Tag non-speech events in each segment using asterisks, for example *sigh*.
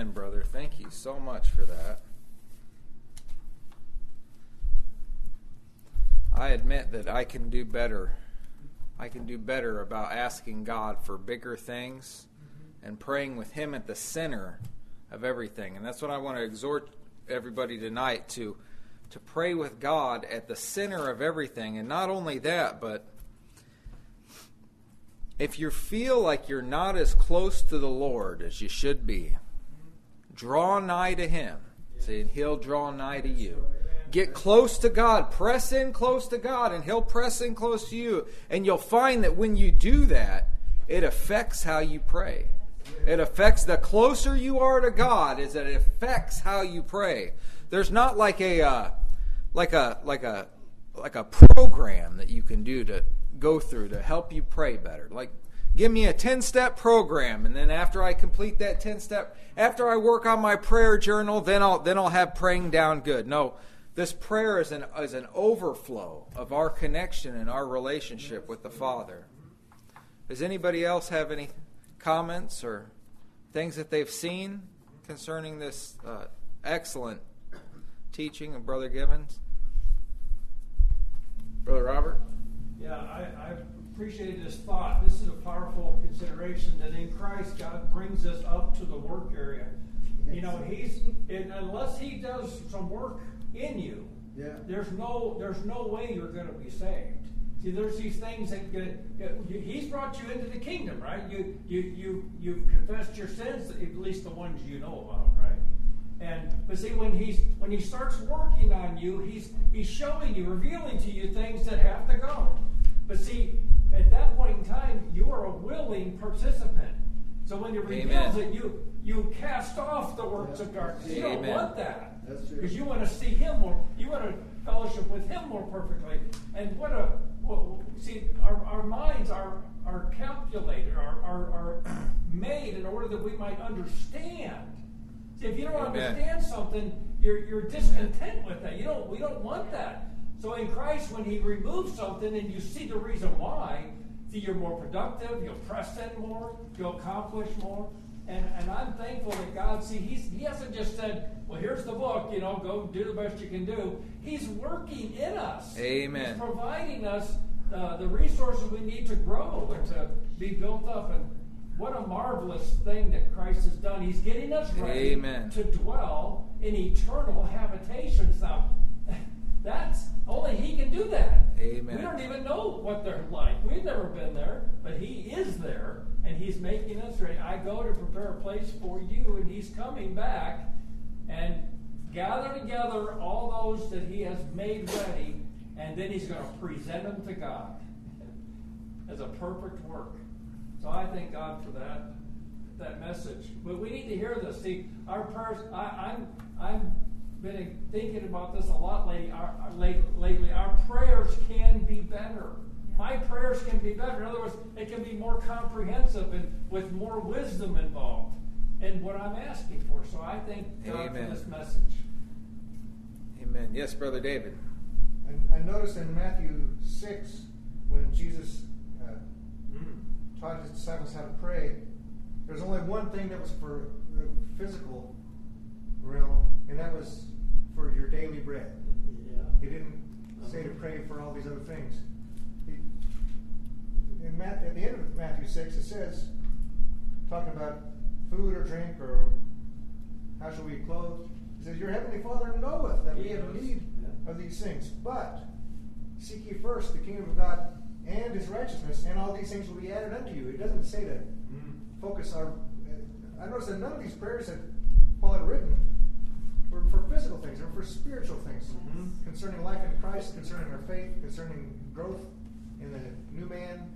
Amen, brother. Thank you so much for that. I admit that I can do better. I can do better about asking God for bigger things and praying with Him at the center of everything. And that's what I want to exhort everybody tonight to to pray with God at the center of everything. And not only that, but if you feel like you're not as close to the Lord as you should be, draw nigh to Him. See, and He'll draw nigh to you. Get close to God. Press in close to God, and He'll press in close to you. And you'll find that when you do that, it affects how you pray. It affects the closer you are to God, is that it affects how you pray. There's not like a uh, like a like a like a program that you can do to go through to help you pray better. Like give me a 10 step program and then after I complete that 10 step after I work on my prayer journal then I'll then I'll have praying down good. No, this prayer is an is an overflow of our connection and our relationship with the Father. Does anybody else have any comments or things that they've seen concerning this uh, excellent teaching of Brother Givens? Brother Robert? Yeah, I, I appreciate this thought. This is a powerful consideration that in Christ, God brings us up to the work area. You know, He's unless He does some work in you, yeah. there's no there's no way you're going to be saved. See, there's these things that get, He's brought you into the kingdom, right? You you you you've confessed your sins, at least the ones you know about, right? And but see when he's when he starts working on you, he's he's showing you, revealing to you things that have to go. But see, at that point in time, you are a willing participant. So when he reveals Amen. it, you you cast off the works of darkness. You don't want that. Because you want to see him more. You want to fellowship with him more perfectly. And what a well, see, our, our minds are are calculated, are, are, are made in order that we might understand See, if you don't Amen. understand something, you're, you're discontent with that. You don't. We don't want that. So in Christ, when He removes something and you see the reason why, see, you're more productive. You'll press in more. You'll accomplish more. And, and I'm thankful that God, see, he's, He hasn't just said, well, here's the book, you know, go do the best you can do. He's working in us. Amen. He's providing us uh, the resources we need to grow and to be built up. And what a marvelous thing that Christ has done. He's getting us ready Amen. to dwell in eternal habitations. Now, that's only He can do that. Amen. We don't even know what they're like. We've never been there, but He is there, and He's making us ready. I go to prepare a place for you, and He's coming back and gather together all those that He has made ready, and then He's going to present them to God as a perfect work. So I thank God for that that message. But we need to hear this. See, our prayers. I, I'm I'm been thinking about this a lot lately. Our, lately, our prayers can be better. My prayers can be better. In other words, it can be more comprehensive and with more wisdom involved in what I'm asking for. So I thank God Amen. for this message. Amen. Yes, Brother David. I, I noticed in Matthew 6 when Jesus uh, taught his disciples how to pray, there's only one thing that was for the physical realm, and that was for your daily bread. Yeah. He didn't say to pray for all these other things. He, in Matt, at the end of Matthew 6, it says, talking about food or drink or how shall we clothe. He says, Your heavenly Father knoweth that we have need of these things. But seek ye first the kingdom of God and his righteousness, and all these things will be added unto you. It doesn't say to mm. focus our. I notice that none of these prayers that Paul had written were for physical things, they were for spiritual things mm-hmm. concerning life in Christ, concerning our faith, concerning growth in the new man,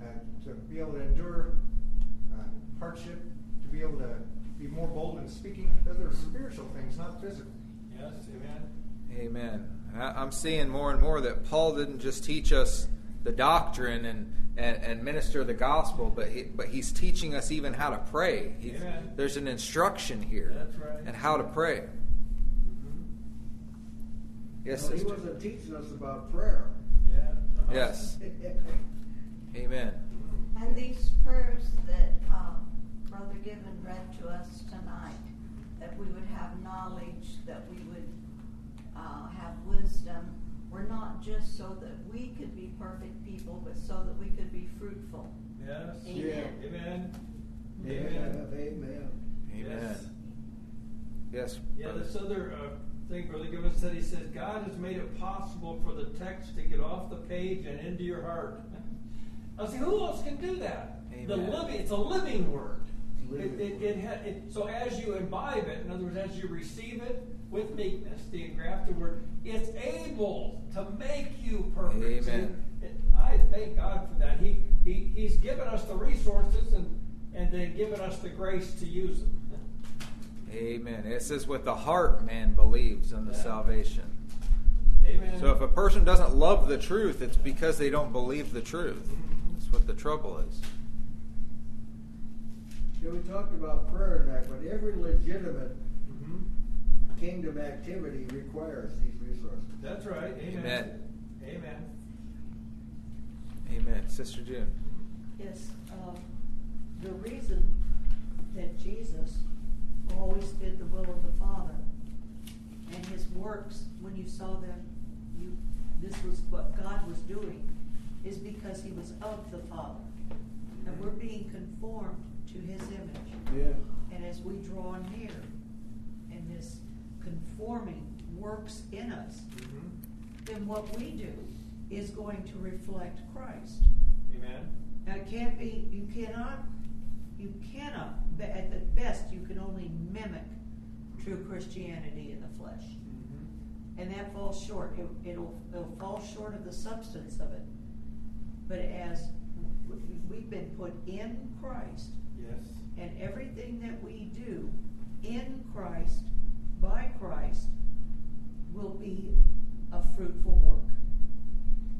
uh, to be able to endure uh, hardship, to be able to be more bold in speaking. Those are spiritual things, not physical. Yes, amen. Amen. I'm seeing more and more that Paul didn't just teach us the doctrine and, and, and, minister the gospel, but he, but he's teaching us even how to pray. there's an instruction here right. and how to pray. Mm-hmm. Yes, well, he wasn't teaching us about prayer. Yeah. Uh-huh. Yes. Amen. And these prayers that um, Brother Given read to us tonight that we would have knowledge, that we would uh, have wisdom. We're not just so that we could be perfect people, but so that we could be fruitful. Yes. Amen. Amen. Amen. Amen. Amen. Amen. Yes. Yes. Yeah, this other uh, thing Brother Gibbons said, he says, God has made it possible for the text to get off the page and into your heart. *laughs* I was like, who else can do that? The living, it's a living word. Living It, it, it, ha- it, so as you imbibe it, in other words, as you receive it with meekness, the engrafted word, it's able to make you perfect. See, Amen. it- I thank God for that. He, he He's given us the resources and, and then given us the grace to use them. Amen. It says, with the heart man believes unto Yeah. salvation. Amen. So if a person doesn't love the truth, it's because they don't believe the truth. That's what the trouble is. Yeah, we talked about prayer tonight, but every legitimate. Kingdom activity requires these resources. That's right. Amen. Amen. Amen. Amen. Sister June. Yes, um, the reason that Jesus always did the will of the Father and his works, when you saw them, you, this was what God was doing, is because he was of the Father. And we're being conformed to his image. Yeah. And as we draw near, and this conforming works in us, Mhm. then what we do is going to reflect Christ. Amen. Now, it can't be, you cannot, you cannot, at the best, you can only mimic true Christianity in the flesh. Mhm. And that falls short. It, it'll, it'll fall short of the substance of it. But as we've been put in Christ, Yes. and everything that we do in Christ, by Christ, will be a fruitful work.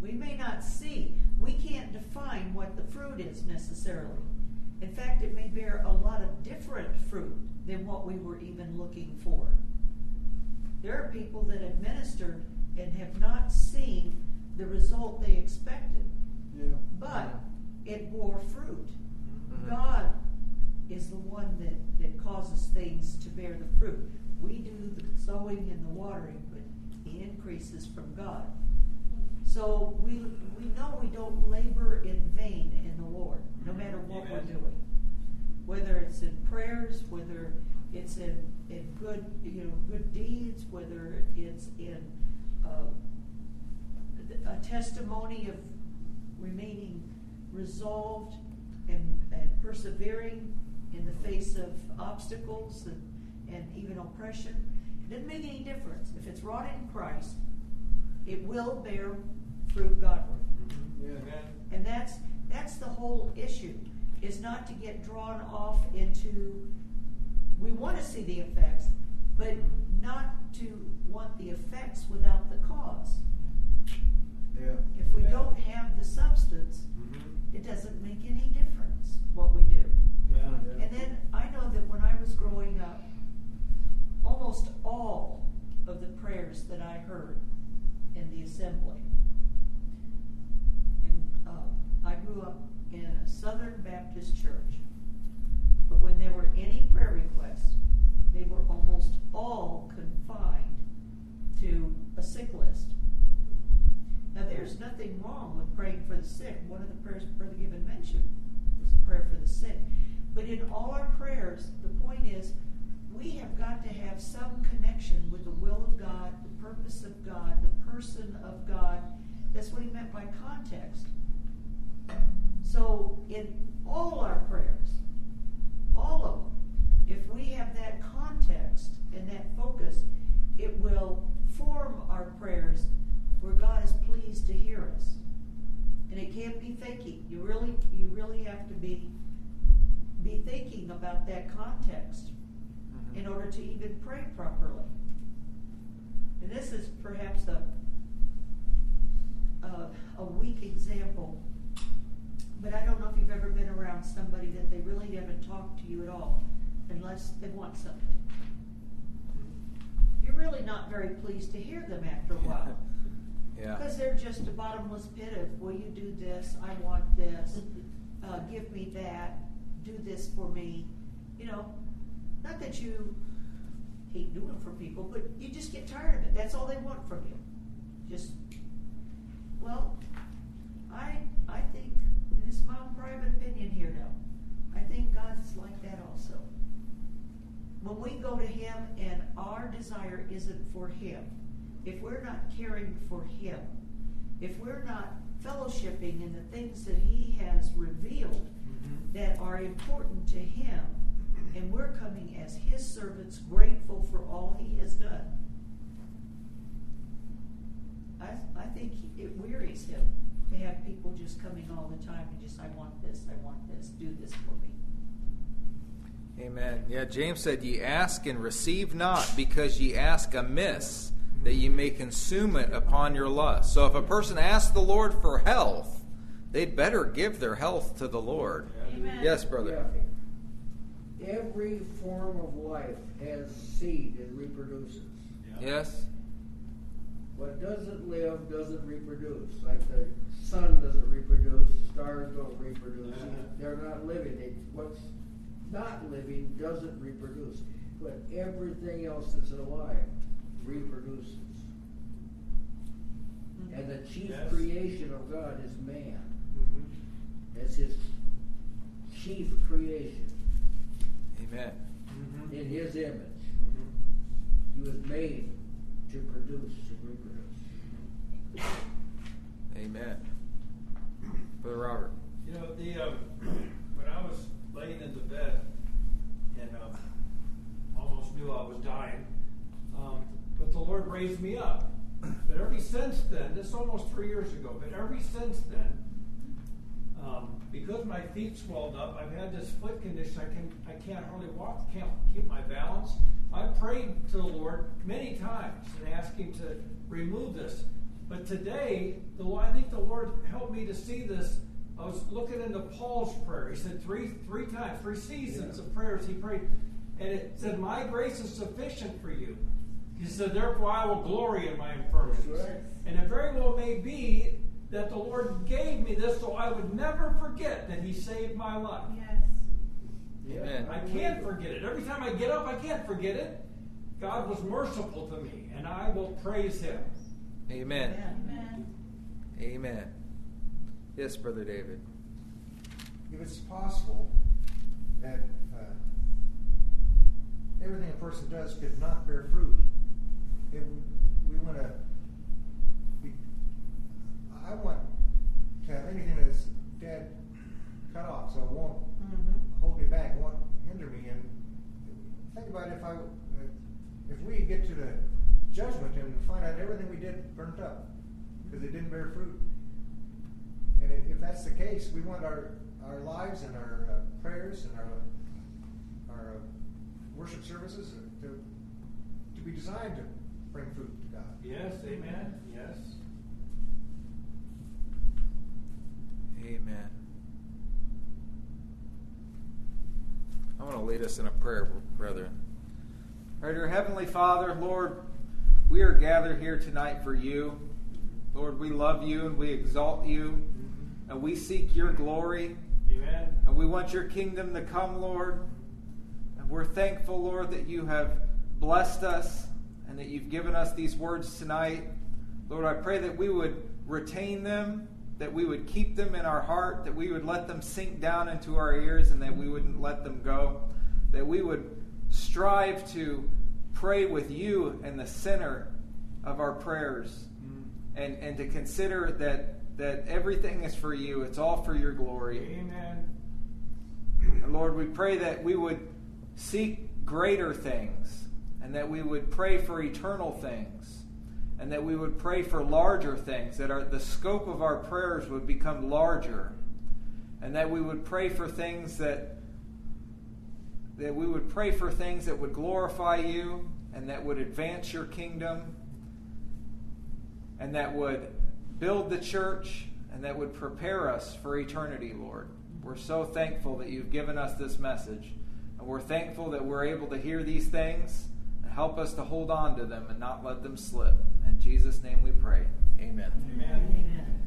We may not see, we can't define what the fruit is necessarily. In fact, it may bear a lot of different fruit than what we were even looking for. There are people that have ministered and have not seen the result they expected, Yeah. but it bore fruit. Mhm. God is the one that, that causes things to bear the fruit. We do the sowing and the watering, but the increase is from God. So we, we know we don't labor in vain in the Lord, no matter what Amen. we're doing. Whether it's in prayers, whether it's in, in good, you know, good deeds, whether it's in uh, a testimony of remaining resolved and, and persevering in the face of obstacles and, and even oppression. It doesn't make any difference. If it's wrought in Christ, it will bear fruit Godward. Mhm. Yeah. And that's that's the whole issue, is not to get drawn off into we want to see the effects, but not to want the effects without the cause. Yeah. If we Yeah. don't have the substance, Mhm. it doesn't make any difference what we do. Yeah. Yeah. And then I know that when I was growing up, almost all of the prayers that I heard in the assembly, and uh, I grew up in a Southern Baptist church, but when there were any prayer requests, they were almost all confined to a sick list. Now, there's nothing wrong with praying for the sick. One of the prayers Brother Given mentioned was a prayer for the sick. But in all our prayers, the point is we have got to have some connection with the will of God, the purpose of God, the person of God. That's what he meant by context. So, in all our prayers, all of them, if we have that context and that focus, it will form our prayers where God is pleased to hear us. And it can't be faking. You really, you really have to be be thinking about that context Mhm. in order to even pray properly. And this is perhaps a a, a weak example, but I don't know if you've ever been around somebody that they really haven't talked to you at all, unless they want something. You're really not very pleased to hear them after a while. *laughs* Yeah. Because they're just a bottomless pit of, will you do this? I want this. Uh, give me that. Do this for me. You know, not that you hate doing for people, but you just get tired of it. That's all they want from you. Just, well, I, I think, and this is my own private opinion here now, I think God's like that also. When we go to Him and our desire isn't for Him, if we're not caring for Him, if we're not fellowshipping in the things that He has revealed mm-hmm. that are important to Him, and we're coming as His servants, grateful for all He has done, I, I think it wearies Him to have people just coming all the time and just, I want this, I want this, do this for me. Amen. Yeah, James said, Ye ask and receive not, because ye ask amiss, that ye may consume it upon your lust. So if a person asks the Lord for health, they'd better give their health to the Lord. Amen. Yes, brother. Yeah. Every form of life has seed and reproduces. Yes? What doesn't live doesn't reproduce. Like the sun doesn't reproduce, stars don't reproduce. Yeah. They're not living. They, what's not living doesn't reproduce. But everything else that's alive reproduces. And the chief Yes. creation of God is man. Mhm. That's his chief creation Amen. Mhm. in his image. Mhm. He was made to produce and reproduce. Amen. Brother Robert. You know, the um, *clears throat* when I was laying in the bed and um, almost knew I was dying, um, but the Lord raised me up. But ever since then, this is almost three years ago, but ever since then, um, because my feet swelled up, I've had this foot condition. I can I can't hardly walk, can't keep my balance. I prayed to the Lord many times and asked Him to remove this. But today, the Lord- I think the Lord helped me to see this. I was looking into Paul's prayer. He said three three times, three seasons of prayers he prayed, and it said, "My grace is sufficient for you." He said, "Therefore I will glory in my infirmities." Right. And it very well may be that the Lord gave me this so I would never forget that He saved my life. Yes. Amen. I can't forget it. Every time I get up, I can't forget it. God was merciful to me, and I will praise Him. Amen. Amen. Amen. Yes, Brother David. If it's possible that uh, everything a person does could not bear fruit, it, we want to. I want to have anything that's dead cut off, so it won't Mm-hmm. hold me back, won't hinder me. And think about if I, if we get to the judgment and find out everything we did burnt up because it didn't bear fruit. And if, if that's the case, we want our, our lives and our uh, prayers and our, our uh, worship services to, to be designed to bring fruit to God. Yes, amen. Yes. Amen. I want to lead us in a prayer, brethren. All right, our Heavenly Father, Lord, we are gathered here tonight for you. Lord, we love you and we exalt you, mm-hmm. and we seek your glory, Amen. and we want your kingdom to come, Lord. And we're thankful, Lord, that you have blessed us and that you've given us these words tonight. Lord, I pray that we would retain them, that we would keep them in our heart, that we would let them sink down into our ears, and that we wouldn't let them go. That we would strive to pray with you in the center of our prayers mm-hmm. and, and to consider that, that everything is for you, it's all for your glory. Amen. And Lord, we pray that we would seek greater things and that we would pray for eternal things and that we would pray for larger things, that our, the scope of our prayers would become larger and that we would pray for things that that we would pray for things that would glorify you and that would advance your kingdom and that would build the church and that would prepare us for eternity, Lord. We're so thankful that you've given us this message. And we're thankful that we're able to hear these things help us to hold on to them and not let them slip. In Jesus' name we pray. Amen. Amen. Amen.